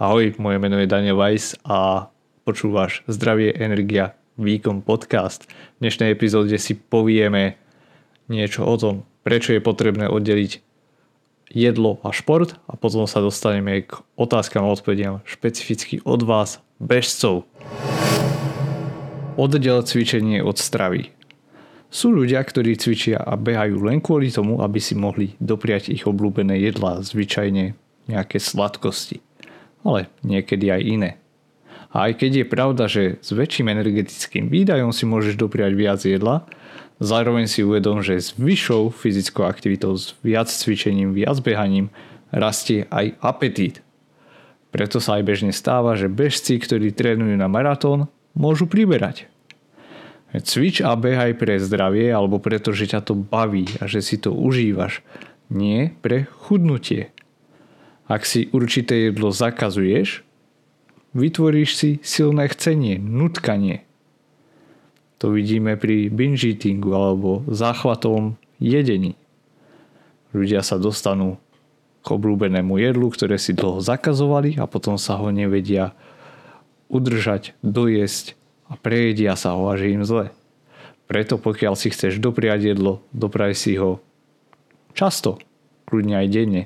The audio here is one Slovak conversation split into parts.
Ahoj, moje meno je Daniel Weiss a počúvaš Zdravie, energia, výkon podcast. V dnešnej epizóde si povieme niečo o tom, prečo je potrebné oddeliť jedlo a šport a potom sa dostaneme k otázkam a odpovediam špecificky od vás, bežcov. Oddel cvičenie od stravy. Sú ľudia, ktorí cvičia a behajú len kvôli tomu, aby si mohli dopriať ich obľúbené jedlá, zvyčajne nejaké sladkosti. Ale niekedy aj iné. A aj keď je pravda, že s väčším energetickým výdajom si môžeš dopriať viac jedla, zároveň si uvedom, že s vyššou fyzickou aktivitou, s viac cvičením, viac behaním rastie aj apetít. Preto sa aj bežne stáva, že bežci, ktorí trénujú na maratón, môžu priberať. Cvič a behaj pre zdravie alebo preto, že ťa to baví a že si to užívaš. Nie pre chudnutie. Ak si určité jedlo zakazuješ, vytvoríš si silné chcenie, nutkanie. To vidíme pri binge eatingu alebo záchvatom jedení. Ľudia sa dostanú k obľúbenému jedlu, ktoré si dlho zakazovali a potom sa ho nevedia udržať, dojesť a prejedia sa ho a že im zle. Preto pokiaľ si chceš dopriať jedlo, dopraj si ho často, kľudne aj denne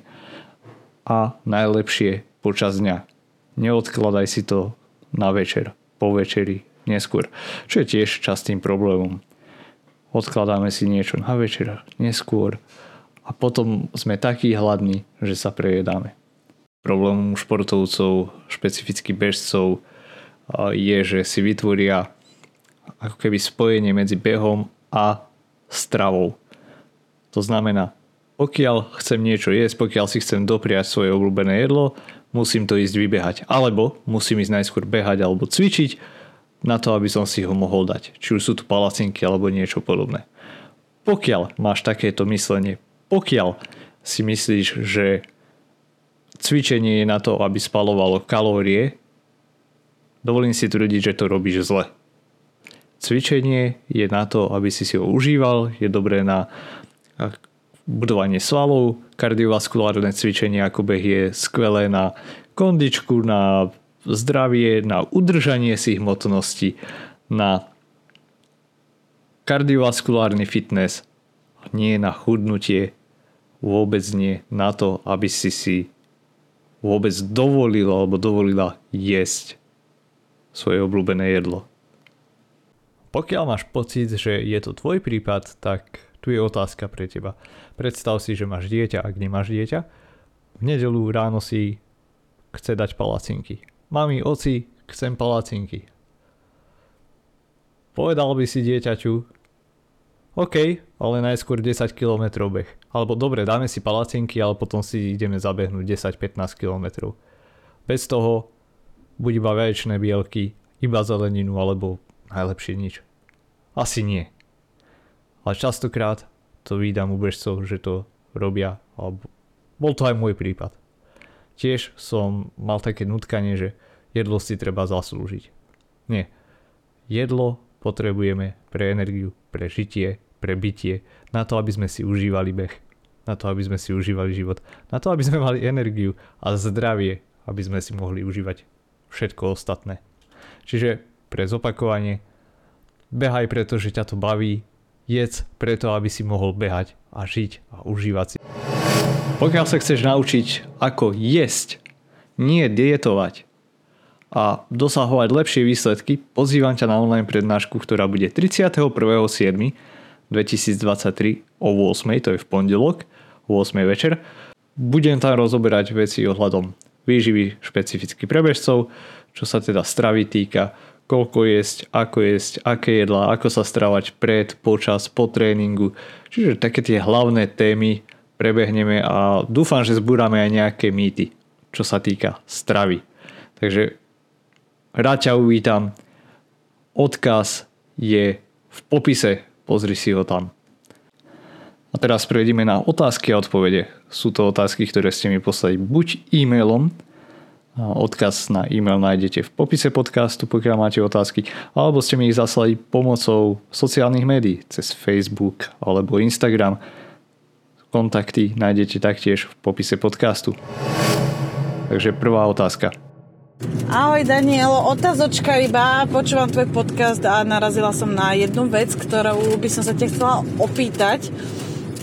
a najlepšie počas dňa. Neodkladaj si to na večer, po večeri, neskôr, čo je tiež častým problémom. Odkladáme si niečo na večer, neskôr a potom sme takí hladní, že sa prejedáme. Problémom športovcov, špecificky bežcov, je, že si vytvoria ako keby spojenie medzi behom a stravou. To znamená, pokiaľ chcem niečo jesť, pokiaľ si chcem dopriať svoje obľúbené jedlo, musím to ísť vybehať. Alebo musím ísť najskôr behať alebo cvičiť na to, aby som si ho mohol dať. Či už sú tu palacinky alebo niečo podobné. Pokiaľ máš takéto myslenie, pokiaľ si myslíš, že cvičenie je na to, aby spalovalo kalórie, Dovolím si tvrdiť, že to robíš zle. Cvičenie je na to, aby si si ho užíval, je dobré na budovanie svalov, kardiovaskulárne cvičenie ako beh je skvelé na kondičku, na zdravie, na udržanie si hmotnosti, na kardiovaskulárny fitness, nie na chudnutie, vôbec nie na to, aby si si vôbec dovolil alebo dovolila jesť svoje obľúbené jedlo. Pokiaľ máš pocit, že je to tvoj prípad, tak tu je otázka pre teba. Predstav si, že máš dieťa, ak nemáš dieťa. V nedelu ráno si chce dať palacinky. Mami, oci, chcem palacinky. Povedal by si dieťaťu, OK, ale najskôr 10 km beh. Alebo dobre, dáme si palacinky, ale potom si ideme zabehnúť 10-15 km. Bez toho buď iba vaječné bielky, iba zeleninu alebo najlepšie nič. Asi nie. Ale častokrát to vydám u bežcov, že to robia, alebo bol to aj môj prípad. Tiež som mal také nutkanie, že jedlo si treba zaslúžiť. Nie. Jedlo potrebujeme pre energiu, pre žitie, pre bytie, na to, aby sme si užívali beh, na to, aby sme si užívali život, na to, aby sme mali energiu a zdravie, aby sme si mohli užívať všetko ostatné. Čiže pre zopakovanie, behaj preto, že ťa to baví, jedz preto, aby si mohol behať a žiť a užívať si. Pokiaľ sa chceš naučiť, ako jesť, nie dietovať a dosahovať lepšie výsledky, pozývam ťa na online prednášku, ktorá bude 31.7.2023 o 8. to je v pondelok, o 8. večer. Budem tam rozoberať veci ohľadom výživy špecificky pre bežcov, čo sa teda stravy týka, koľko jesť, ako jesť, aké jedlá, ako sa stravať pred, počas, po tréningu. Čiže také tie hlavné témy prebehneme a dúfam, že zbúrame aj nejaké mýty, čo sa týka stravy. Takže rád ťa uvítam. Odkaz je v popise, pozri si ho tam. A teraz prejdeme na otázky a odpovede. Sú to otázky, ktoré ste mi poslali buď e-mailom, odkaz na e-mail nájdete v popise podcastu, pokiaľ máte otázky, alebo ste mi ich zaslali pomocou sociálnych médií, cez Facebook alebo Instagram. Kontakty nájdete taktiež v popise podcastu. Takže prvá otázka. Ahoj Daniel, otázočka iba, počúvam tvoj podcast a narazila som na jednu vec, ktorú by som sa ťa chcela opýtať.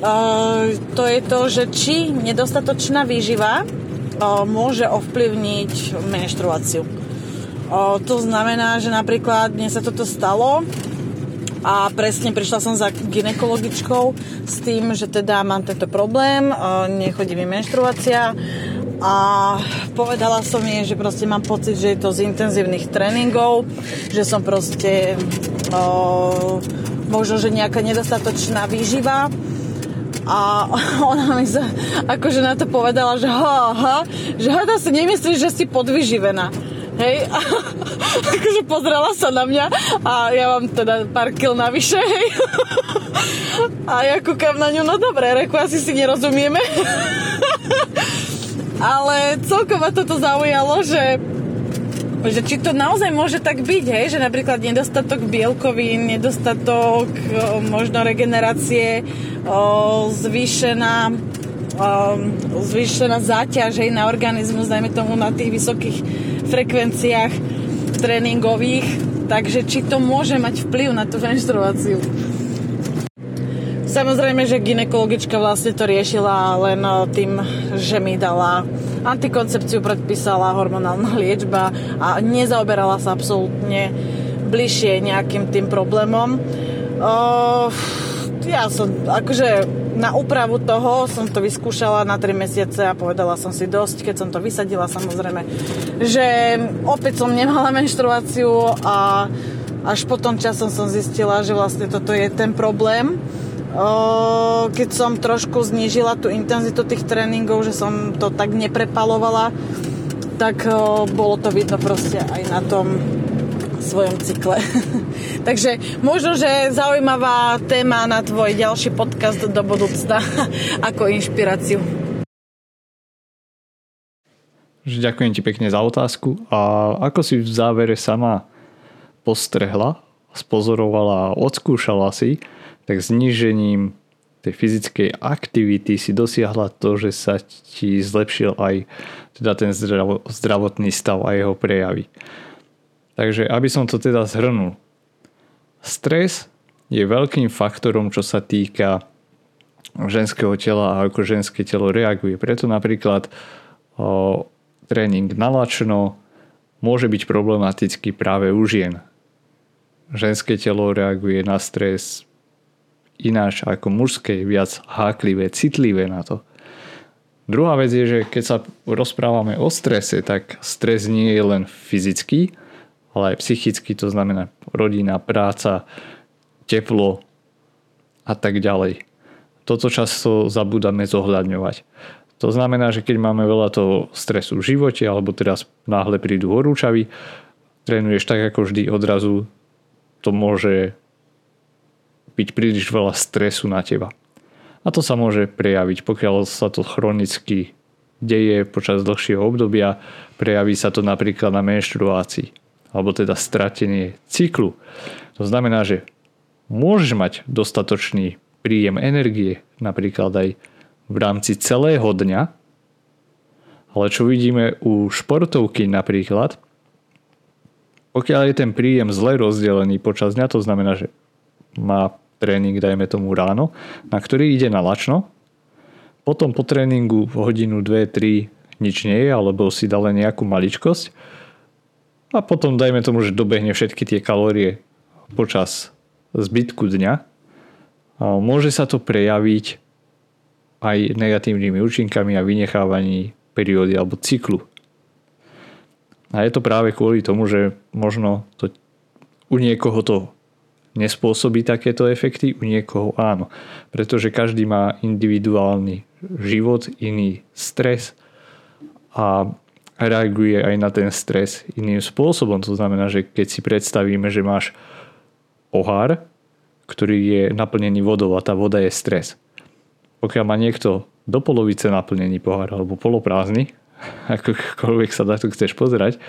Uh, to je to, že či nedostatočná výživa môže ovplyvniť menštruáciu. To znamená, že napríklad dnes sa toto stalo a presne prišla som za ginekologičkou s tým, že teda mám tento problém, nechodí mi menštruácia a povedala som jej, že proste mám pocit, že je to z intenzívnych tréningov, že som proste o, možno, že nejaká nedostatočná výživa a ona mi sa akože na to povedala, že ha, ha, že hada si nemyslíš, že si podvyživená. Hej, akože pozrela sa na mňa a ja mám teda pár kil navyše, hej. A ja kúkam na ňu, no dobre, reku, asi si nerozumieme. Ale celkom ma toto zaujalo, že že či to naozaj môže tak byť, hej? že napríklad nedostatok bielkovín, nedostatok o, možno regenerácie, o, zvýšená, o, zvýšená záťaž hej, na organizmus, dajme tomu na tých vysokých frekvenciách tréningových, takže či to môže mať vplyv na tú menštruáciu. Samozrejme, že ginekologička vlastne to riešila len tým, že mi dala antikoncepciu, predpísala hormonálna liečba a nezaoberala sa absolútne bližšie nejakým tým problémom. Uh, ja som, akože na úpravu toho som to vyskúšala na 3 mesiace a povedala som si dosť, keď som to vysadila samozrejme, že opäť som nemala menštruáciu a až potom časom som zistila, že vlastne toto je ten problém keď som trošku znížila tú intenzitu tých tréningov, že som to tak neprepalovala, tak bolo to vidno proste aj na tom svojom cykle. Takže možno, že zaujímavá téma na tvoj ďalší podcast do budúcna ako inšpiráciu. Ďakujem ti pekne za otázku. A ako si v závere sama postrehla, spozorovala odskúšala si, tak znižením tej fyzickej aktivity si dosiahla to, že sa ti zlepšil aj teda ten zdravotný stav a jeho prejavy. Takže aby som to teda zhrnul. Stres je veľkým faktorom, čo sa týka ženského tela a ako ženské telo reaguje. Preto napríklad o, tréning nalačno môže byť problematický práve u žien. Ženské telo reaguje na stres ináč ako mužské, viac háklivé, citlivé na to. Druhá vec je, že keď sa rozprávame o strese, tak stres nie je len fyzický, ale aj psychický, to znamená rodina, práca, teplo a tak ďalej. Toto často zabúdame zohľadňovať. To znamená, že keď máme veľa toho stresu v živote, alebo teraz náhle prídu horúčavy, trénuješ tak ako vždy odrazu, to môže byť príliš veľa stresu na teba. A to sa môže prejaviť, pokiaľ sa to chronicky deje počas dlhšieho obdobia, prejaví sa to napríklad na menštruácii, alebo teda stratenie cyklu. To znamená, že môžeš mať dostatočný príjem energie, napríklad aj v rámci celého dňa, ale čo vidíme u športovky napríklad, pokiaľ je ten príjem zle rozdelený počas dňa, to znamená, že má tréning, dajme tomu ráno, na ktorý ide na lačno. Potom po tréningu hodinu, dve, tri nič nie je, alebo si dá len nejakú maličkosť. A potom dajme tomu, že dobehne všetky tie kalórie počas zbytku dňa. A môže sa to prejaviť aj negatívnymi účinkami a vynechávaní periódy alebo cyklu. A je to práve kvôli tomu, že možno to u niekoho to nespôsobí takéto efekty, u niekoho áno. Pretože každý má individuálny život, iný stres a reaguje aj na ten stres iným spôsobom. To znamená, že keď si predstavíme, že máš pohár, ktorý je naplnený vodou a tá voda je stres. Pokiaľ má niekto do polovice naplnený pohár alebo poloprázdny, akokoľvek sa na to chceš pozerať,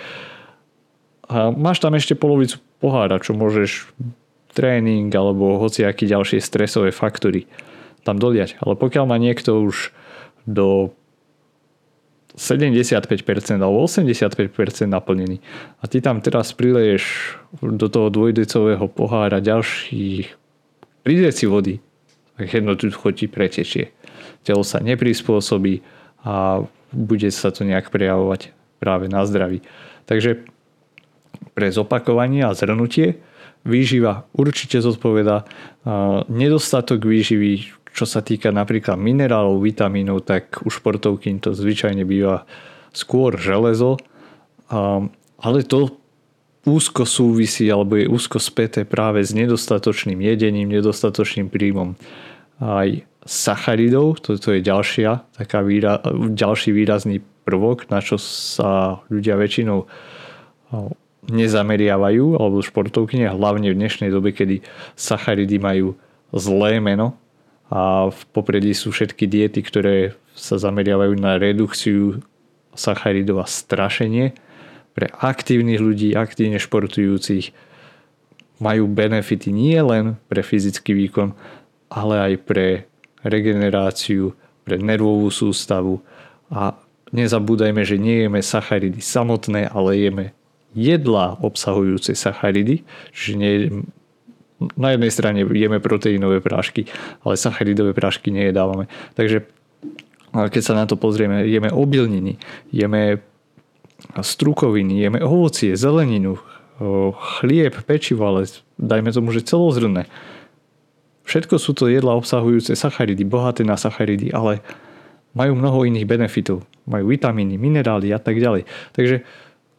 a máš tam ešte polovicu pohára, čo môžeš tréning alebo hociaké ďalšie stresové faktory tam doliať. Ale pokiaľ má niekto už do 75% alebo 85% naplnený. A ty tam teraz prileješ do toho dvojdecového pohára ďalších 3 deci vody, tak jednoducho ti pretečie. Telo sa neprispôsobí a bude sa to nejak prejavovať práve na zdraví. Takže pre zopakovanie a zhrnutie výživa určite zodpoveda. Nedostatok výživy, čo sa týka napríklad minerálov, vitamínov, tak u športovky to zvyčajne býva skôr železo, ale to úzko súvisí alebo je úzko späté práve s nedostatočným jedením, nedostatočným príjmom aj sacharidov, toto je ďalšia, taká výra, ďalší výrazný prvok, na čo sa ľudia väčšinou nezameriavajú, alebo športovky, hlavne v dnešnej dobe, kedy sacharidy majú zlé meno, a v popredí sú všetky diety, ktoré sa zameriavajú na redukciu sacharidov a strašenie. Pre aktívnych ľudí, aktívne športujúcich majú benefity nie len pre fyzický výkon, ale aj pre regeneráciu, pre nervovú sústavu a nezabúdajme, že nie jeme sacharidy samotné, ale jeme jedlá obsahujúce sacharidy, čiže nie na jednej strane jeme proteínové prášky, ale sacharidové prášky nejedávame. Takže keď sa na to pozrieme, jeme obilniny, jeme strukoviny, jeme ovocie, zeleninu, chlieb, pečivo, ale dajme tomu, že celozrné. Všetko sú to jedla obsahujúce sacharidy, bohaté na sacharidy, ale majú mnoho iných benefitov. Majú vitamíny, minerály a tak ďalej. Takže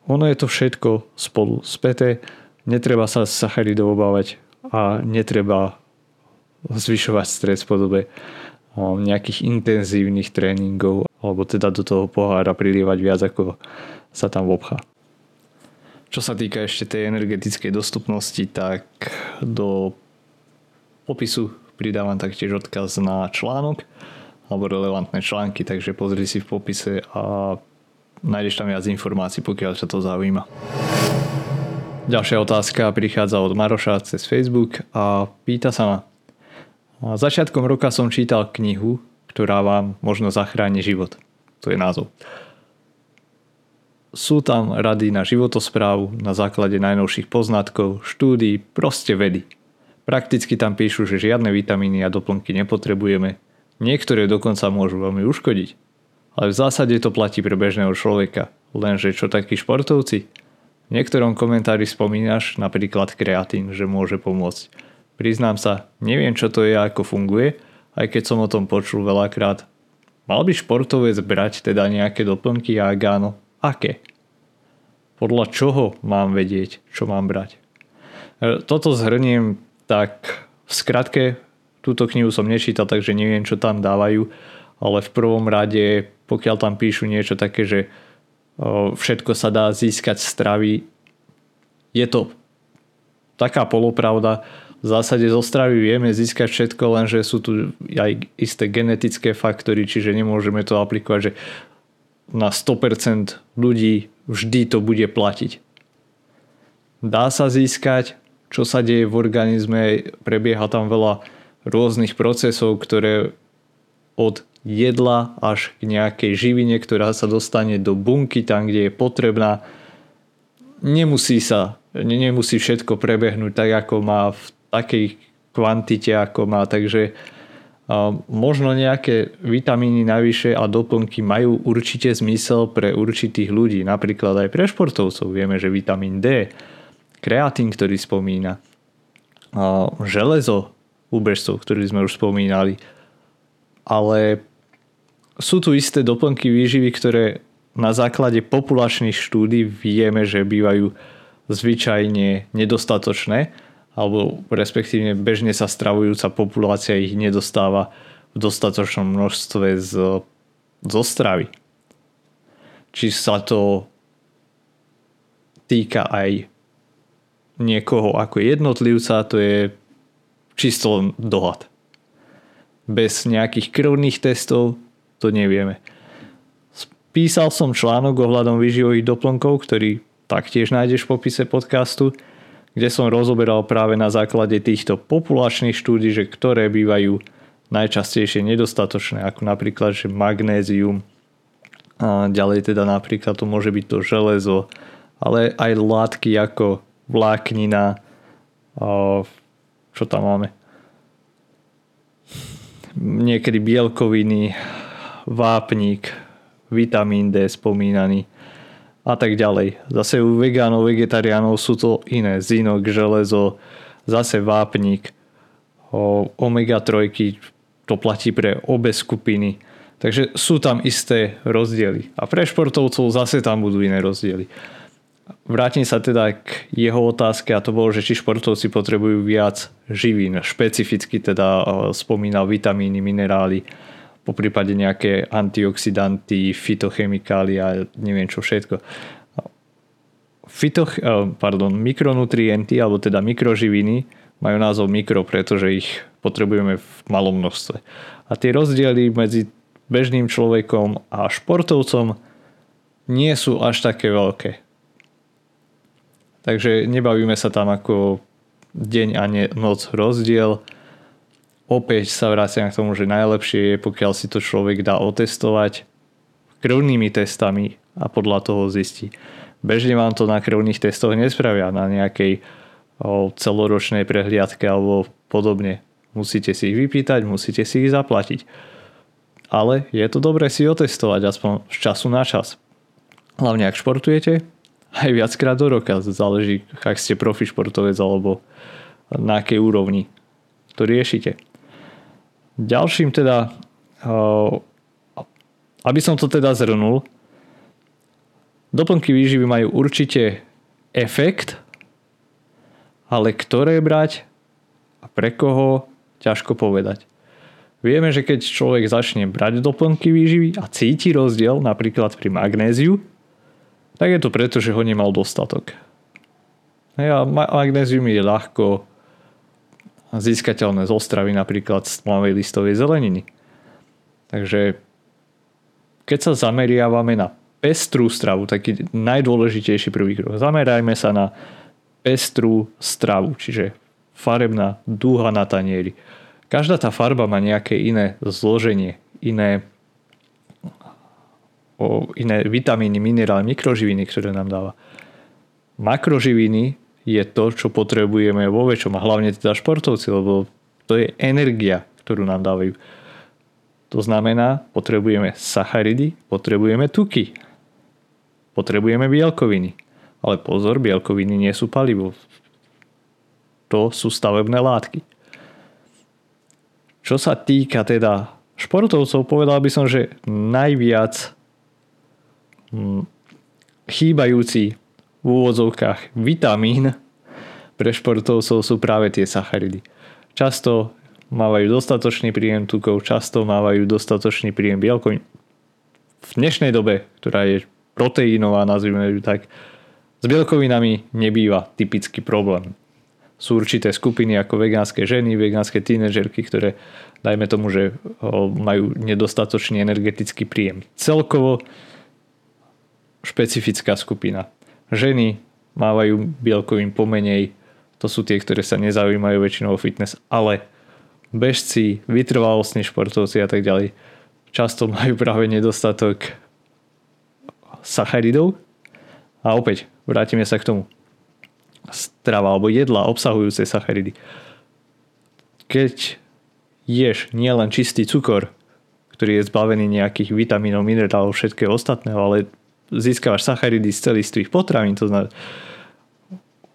ono je to všetko spolu späté. Netreba sa sacharidov obávať a netreba zvyšovať stres v podobe nejakých intenzívnych tréningov alebo teda do toho pohára prilievať viac ako sa tam obchá. Čo sa týka ešte tej energetickej dostupnosti, tak do popisu pridávam taktiež odkaz na článok alebo relevantné články, takže pozri si v popise a nájdeš tam viac informácií, pokiaľ sa to zaujíma. Ďalšia otázka prichádza od Maroša cez Facebook a pýta sa ma. Začiatkom roka som čítal knihu, ktorá vám možno zachráni život. To je názov. Sú tam rady na životosprávu na základe najnovších poznatkov, štúdí, proste vedy. Prakticky tam píšu, že žiadne vitamíny a doplnky nepotrebujeme. Niektoré dokonca môžu veľmi uškodiť. Ale v zásade to platí pre bežného človeka. Lenže čo takí športovci? V niektorom komentári spomínaš napríklad kreatín, že môže pomôcť. Priznám sa, neviem čo to je a ako funguje, aj keď som o tom počul veľakrát. Mal by športovec brať teda nejaké doplnky a ak áno, aké? Podľa čoho mám vedieť, čo mám brať? E, toto zhrniem tak v skratke, túto knihu som nečítal, takže neviem, čo tam dávajú, ale v prvom rade, pokiaľ tam píšu niečo také, že všetko sa dá získať z stravy. Je to taká polopravda. V zásade zo stravy vieme získať všetko, lenže sú tu aj isté genetické faktory, čiže nemôžeme to aplikovať, že na 100% ľudí vždy to bude platiť. Dá sa získať, čo sa deje v organizme, prebieha tam veľa rôznych procesov, ktoré od jedla až k nejakej živine, ktorá sa dostane do bunky tam, kde je potrebná. Nemusí sa, nemusí všetko prebehnúť tak, ako má v takej kvantite, ako má, takže možno nejaké vitamíny navyše a doplnky majú určite zmysel pre určitých ľudí, napríklad aj pre športovcov. Vieme, že vitamín D, kreatín, ktorý spomína, železo u bežcov, ktorý sme už spomínali, ale sú tu isté doplnky výživy, ktoré na základe populačných štúdí vieme, že bývajú zvyčajne nedostatočné, alebo respektívne bežne sa stravujúca populácia ich nedostáva v dostatočnom množstve z, zo stravy. Či sa to týka aj niekoho ako jednotlivca, to je čisto dohľad. Bez nejakých krvných testov to nevieme. Písal som článok ohľadom výživových doplnkov, ktorý taktiež nájdeš v popise podcastu, kde som rozoberal práve na základe týchto populačných štúdí, že ktoré bývajú najčastejšie nedostatočné, ako napríklad že magnézium, A ďalej teda napríklad to môže byť to železo, ale aj látky ako vláknina, čo tam máme? Niekedy bielkoviny, vápnik, vitamín D spomínaný a tak ďalej. Zase u vegánov, vegetariánov sú to iné. Zinok, železo, zase vápnik, omega-3, to platí pre obe skupiny. Takže sú tam isté rozdiely. A pre športovcov zase tam budú iné rozdiely. Vrátim sa teda k jeho otázke a to bolo, že či športovci potrebujú viac živín. Špecificky teda spomínal vitamíny, minerály, po prípade nejaké antioxidanty, fitochemikály a neviem čo všetko. Fito, pardon, mikronutrienty alebo teda mikroživiny majú názov mikro, pretože ich potrebujeme v malom množstve. A tie rozdiely medzi bežným človekom a športovcom nie sú až také veľké. Takže nebavíme sa tam ako deň a noc rozdiel. Opäť sa vraciam k tomu, že najlepšie je, pokiaľ si to človek dá otestovať krvnými testami a podľa toho zistí. Bežne vám to na krvných testoch nespravia, na nejakej celoročnej prehliadke alebo podobne. Musíte si ich vypýtať, musíte si ich zaplatiť. Ale je to dobré si otestovať aspoň z času na čas. Hlavne ak športujete, aj viackrát do roka. Záleží, ak ste profi športovec alebo na akej úrovni to riešite. Ďalším teda, aby som to teda zhrnul, doplnky výživy majú určite efekt, ale ktoré brať a pre koho, ťažko povedať. Vieme, že keď človek začne brať doplnky výživy a cíti rozdiel napríklad pri magnéziu, tak je to preto, že ho nemal dostatok. A magnézium je ľahko získateľné z ostravy, napríklad z tmavej listovej zeleniny. Takže keď sa zameriavame na pestrú stravu, taký najdôležitejší prvý krok, zamerajme sa na pestrú stravu, čiže farebná dúha na tanieri. Každá tá farba má nejaké iné zloženie, iné o iné vitamíny, minerály, mikroživiny, ktoré nám dáva. Makroživiny je to, čo potrebujeme vo väčšom a hlavne teda športovci, lebo to je energia, ktorú nám dávajú. To znamená, potrebujeme sacharidy, potrebujeme tuky, potrebujeme bielkoviny. Ale pozor, bielkoviny nie sú palivo. To sú stavebné látky. Čo sa týka teda športovcov, povedal by som, že najviac Mm, chýbajúci v úvodzovkách vitamín pre športovcov sú práve tie sacharidy. Často mávajú dostatočný príjem tukov, často mávajú dostatočný príjem bielkovín. V dnešnej dobe, ktorá je proteínová, nazvime ju tak, s bielkovinami nebýva typický problém. Sú určité skupiny ako vegánske ženy, vegánske tínežerky, ktoré dajme tomu, že majú nedostatočný energetický príjem. Celkovo špecifická skupina. Ženy mávajú bielkovým pomenej, to sú tie, ktoré sa nezaujímajú väčšinou o fitness, ale bežci, vytrvalostní športovci a tak ďalej často majú práve nedostatok sacharidov a opäť vrátime sa k tomu. Strava alebo jedla obsahujúce sacharidy. Keď ješ nielen čistý cukor, ktorý je zbavený nejakých vitamínov, minerálov, všetkého ostatného, ale získavaš sacharidy z celistvých potravín, to znamená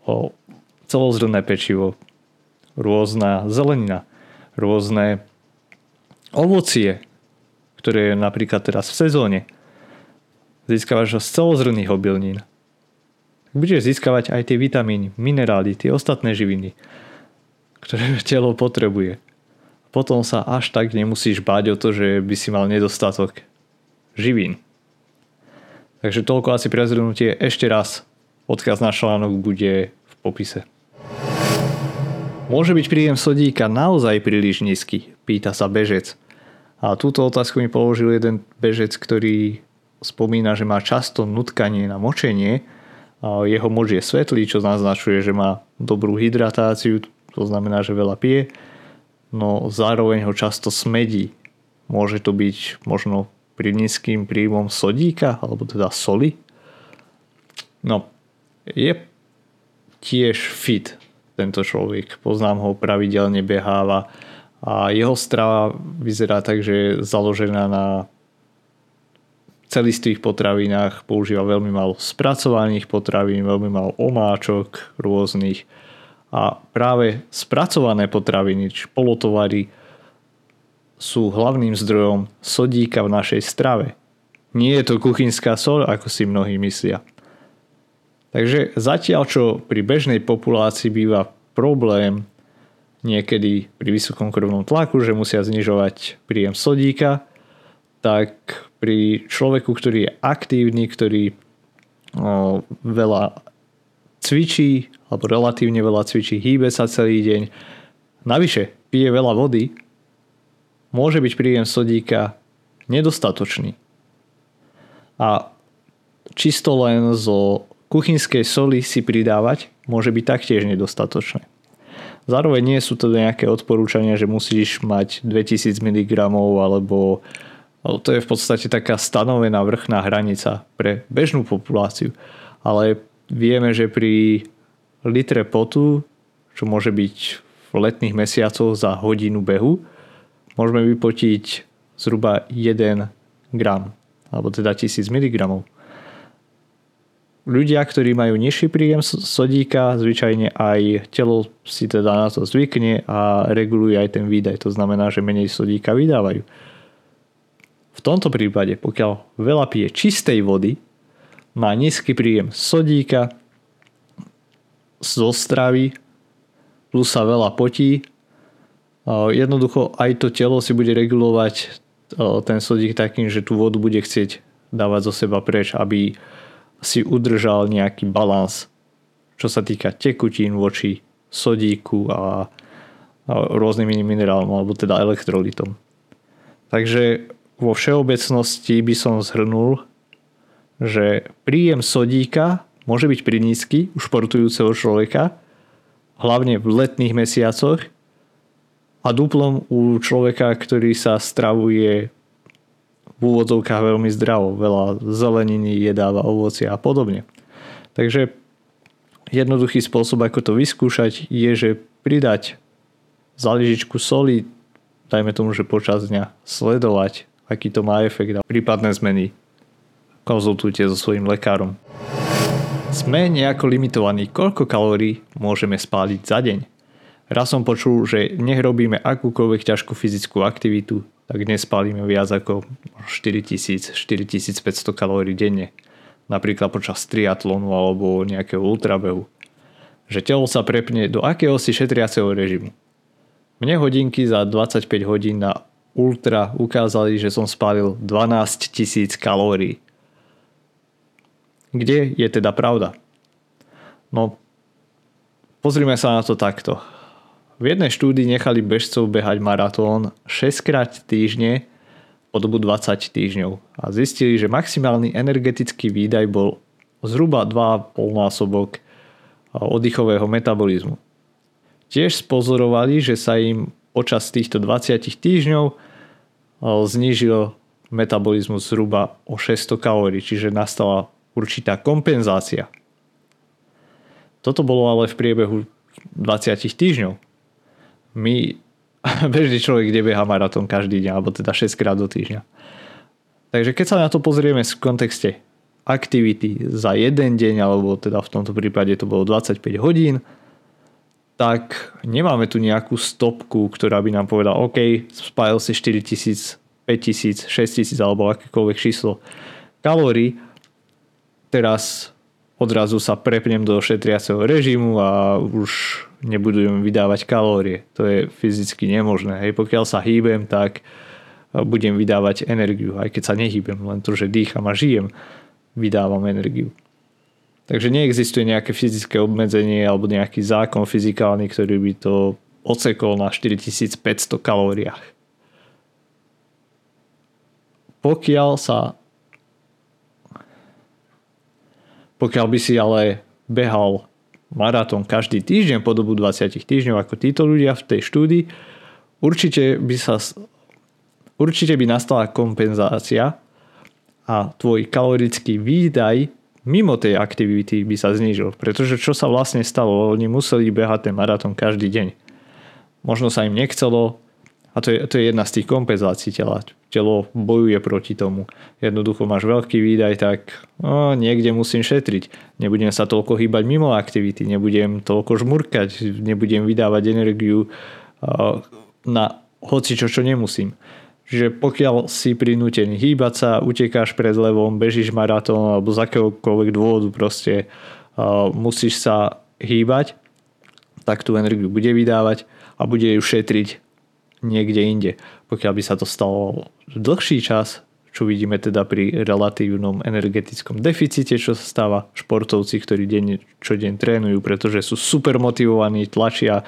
o celozrné pečivo, rôzna zelenina, rôzne ovocie, ktoré je napríklad teraz v sezóne. Získavaš ho z celozrných obilnín. Budeš získavať aj tie vitamíny, minerály, tie ostatné živiny, ktoré telo potrebuje. Potom sa až tak nemusíš báť o to, že by si mal nedostatok živín. Takže toľko asi pre zhrnutie. Ešte raz, odkaz na článok bude v popise. Môže byť príjem sodíka naozaj príliš nízky? Pýta sa bežec. A túto otázku mi položil jeden bežec, ktorý spomína, že má často nutkanie na močenie. Jeho moč je svetlý, čo naznačuje, že má dobrú hydratáciu, to znamená, že veľa pije, no zároveň ho často smedí. Môže to byť možno pri nízkym príjmom sodíka, alebo teda soli. No, je tiež fit tento človek. Poznám ho, pravidelne beháva a jeho strava vyzerá tak, že je založená na celistvých potravinách, používa veľmi málo spracovaných potravín, veľmi málo omáčok rôznych a práve spracované potraviny, či polotovary, sú hlavným zdrojom sodíka v našej strave. Nie je to kuchynská sol, ako si mnohí myslia. Takže zatiaľ, čo pri bežnej populácii býva problém niekedy pri vysokom krvnom tlaku, že musia znižovať príjem sodíka, tak pri človeku, ktorý je aktívny, ktorý o, veľa cvičí, alebo relatívne veľa cvičí, hýbe sa celý deň, navyše pije veľa vody, môže byť príjem sodíka nedostatočný. A čisto len zo kuchynskej soli si pridávať môže byť taktiež nedostatočné. Zároveň nie sú to nejaké odporúčania, že musíš mať 2000 mg alebo to je v podstate taká stanovená vrchná hranica pre bežnú populáciu. Ale vieme, že pri litre potu, čo môže byť v letných mesiacoch za hodinu behu, môžeme vypotiť zhruba 1 gram, alebo teda 1000 mg. Ľudia, ktorí majú nižší príjem sodíka, zvyčajne aj telo si teda na to zvykne a reguluje aj ten výdaj. To znamená, že menej sodíka vydávajú. V tomto prípade, pokiaľ veľa pije čistej vody, má nízky príjem sodíka, zo stravy, plus sa veľa potí Jednoducho aj to telo si bude regulovať ten sodík takým, že tú vodu bude chcieť dávať zo seba preč, aby si udržal nejaký balans, čo sa týka tekutín voči sodíku a, rôznym iným minerálom alebo teda elektrolitom. Takže vo všeobecnosti by som zhrnul, že príjem sodíka môže byť prinízky u športujúceho človeka, hlavne v letných mesiacoch, a duplom u človeka, ktorý sa stravuje v úvodzovkách veľmi zdravo, veľa zeleniny, jedáva ovocie a podobne. Takže jednoduchý spôsob, ako to vyskúšať, je, že pridať za lyžičku soli, dajme tomu, že počas dňa sledovať, aký to má efekt a prípadné zmeny konzultujte so svojím lekárom. Sme nejako limitovaní, koľko kalórií môžeme spáliť za deň. Raz som počul, že nech robíme akúkoľvek ťažkú fyzickú aktivitu, tak dnes spálime viac ako 4000-4500 kalórií denne. Napríklad počas triatlonu alebo nejakého ultrabehu. Že telo sa prepne do akéhosi šetriaceho režimu. Mne hodinky za 25 hodín na ultra ukázali, že som spálil 12 000 kalórií. Kde je teda pravda? No, pozrime sa na to takto. V jednej štúdii nechali bežcov behať maratón 6 krát týždne po dobu 20 týždňov a zistili, že maximálny energetický výdaj bol zhruba 2,5 násobok oddychového metabolizmu. Tiež spozorovali, že sa im počas týchto 20 týždňov znížil metabolizmus zhruba o 600 kalórií, čiže nastala určitá kompenzácia. Toto bolo ale v priebehu 20 týždňov my, bežný človek nebeha maratón každý deň, alebo teda 6 krát do týždňa. Takže keď sa na to pozrieme v kontexte aktivity za jeden deň, alebo teda v tomto prípade to bolo 25 hodín, tak nemáme tu nejakú stopku, ktorá by nám povedala, OK, spájal si 4000, 5000, 6000 alebo akékoľvek číslo kalórií, teraz odrazu sa prepnem do šetriaceho režimu a už nebudem vydávať kalórie. To je fyzicky nemožné. Hej, pokiaľ sa hýbem, tak budem vydávať energiu. Aj keď sa nehýbem, len to, že dýcham a žijem, vydávam energiu. Takže neexistuje nejaké fyzické obmedzenie alebo nejaký zákon fyzikálny, ktorý by to ocekol na 4500 kalóriách. Pokiaľ sa pokiaľ by si ale behal maratón každý týždeň po dobu 20 týždňov ako títo ľudia v tej štúdii, určite by sa určite by nastala kompenzácia a tvoj kalorický výdaj mimo tej aktivity by sa znížil. Pretože čo sa vlastne stalo? Oni museli behať ten maratón každý deň. Možno sa im nechcelo a to je, to je jedna z tých kompenzácií tela. Telo bojuje proti tomu. Jednoducho máš veľký výdaj, tak no, niekde musím šetriť. Nebudem sa toľko hýbať mimo aktivity, nebudem toľko žmurkať, nebudem vydávať energiu uh, na hoci čo, čo nemusím. Čiže pokiaľ si prinútený hýbať sa, utekáš pred levom, bežíš maratón alebo z akéhokoľvek dôvodu proste uh, musíš sa hýbať, tak tú energiu bude vydávať a bude ju šetriť niekde inde. Pokiaľ by sa to stalo dlhší čas, čo vidíme teda pri relatívnom energetickom deficite, čo sa stáva športovci, ktorí deň čo deň trénujú, pretože sú super motivovaní, tlačia,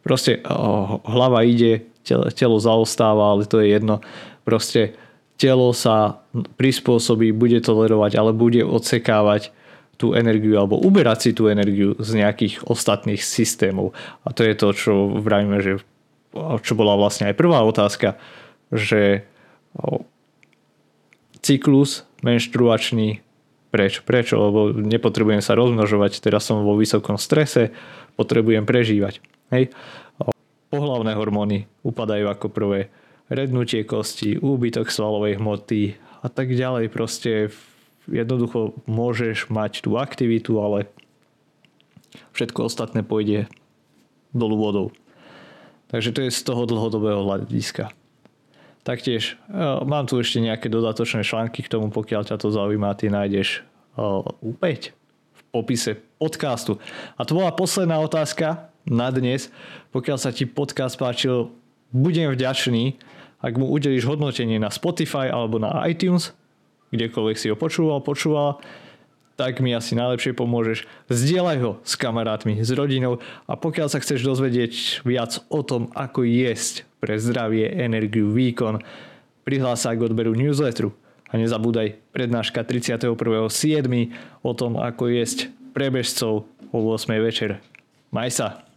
proste oh, hlava ide, telo, telo zaostáva, ale to je jedno. Proste telo sa prispôsobí, bude tolerovať, ale bude odsekávať tú energiu alebo uberať si tú energiu z nejakých ostatných systémov. A to je to, čo vravíme, že čo bola vlastne aj prvá otázka, že cyklus menštruačný Prečo? Prečo? Lebo nepotrebujem sa rozmnožovať, teraz som vo vysokom strese, potrebujem prežívať. Hej? pohlavné hormóny upadajú ako prvé, rednutie kosti, úbytok svalovej hmoty a tak ďalej. Proste jednoducho môžeš mať tú aktivitu, ale všetko ostatné pôjde dolu vodou. Takže to je z toho dlhodobého hľadiska. Taktiež e, mám tu ešte nejaké dodatočné články k tomu, pokiaľ ťa to zaujíma, ty nájdeš opäť v popise podcastu. A to bola posledná otázka, na dnes. Pokiaľ sa ti podcast páčil, budem vďačný, ak mu udelíš hodnotenie na Spotify alebo na iTunes, kdekoľvek si ho počúval, počúval, tak mi asi najlepšie pomôžeš. Zdieľaj ho s kamarátmi, s rodinou a pokiaľ sa chceš dozvedieť viac o tom, ako jesť pre zdravie, energiu, výkon, prihlás sa k odberu newsletteru. A nezabúdaj, prednáška 31.7. o tom, ako jesť pre bežcov o 8. večer. Maj sa!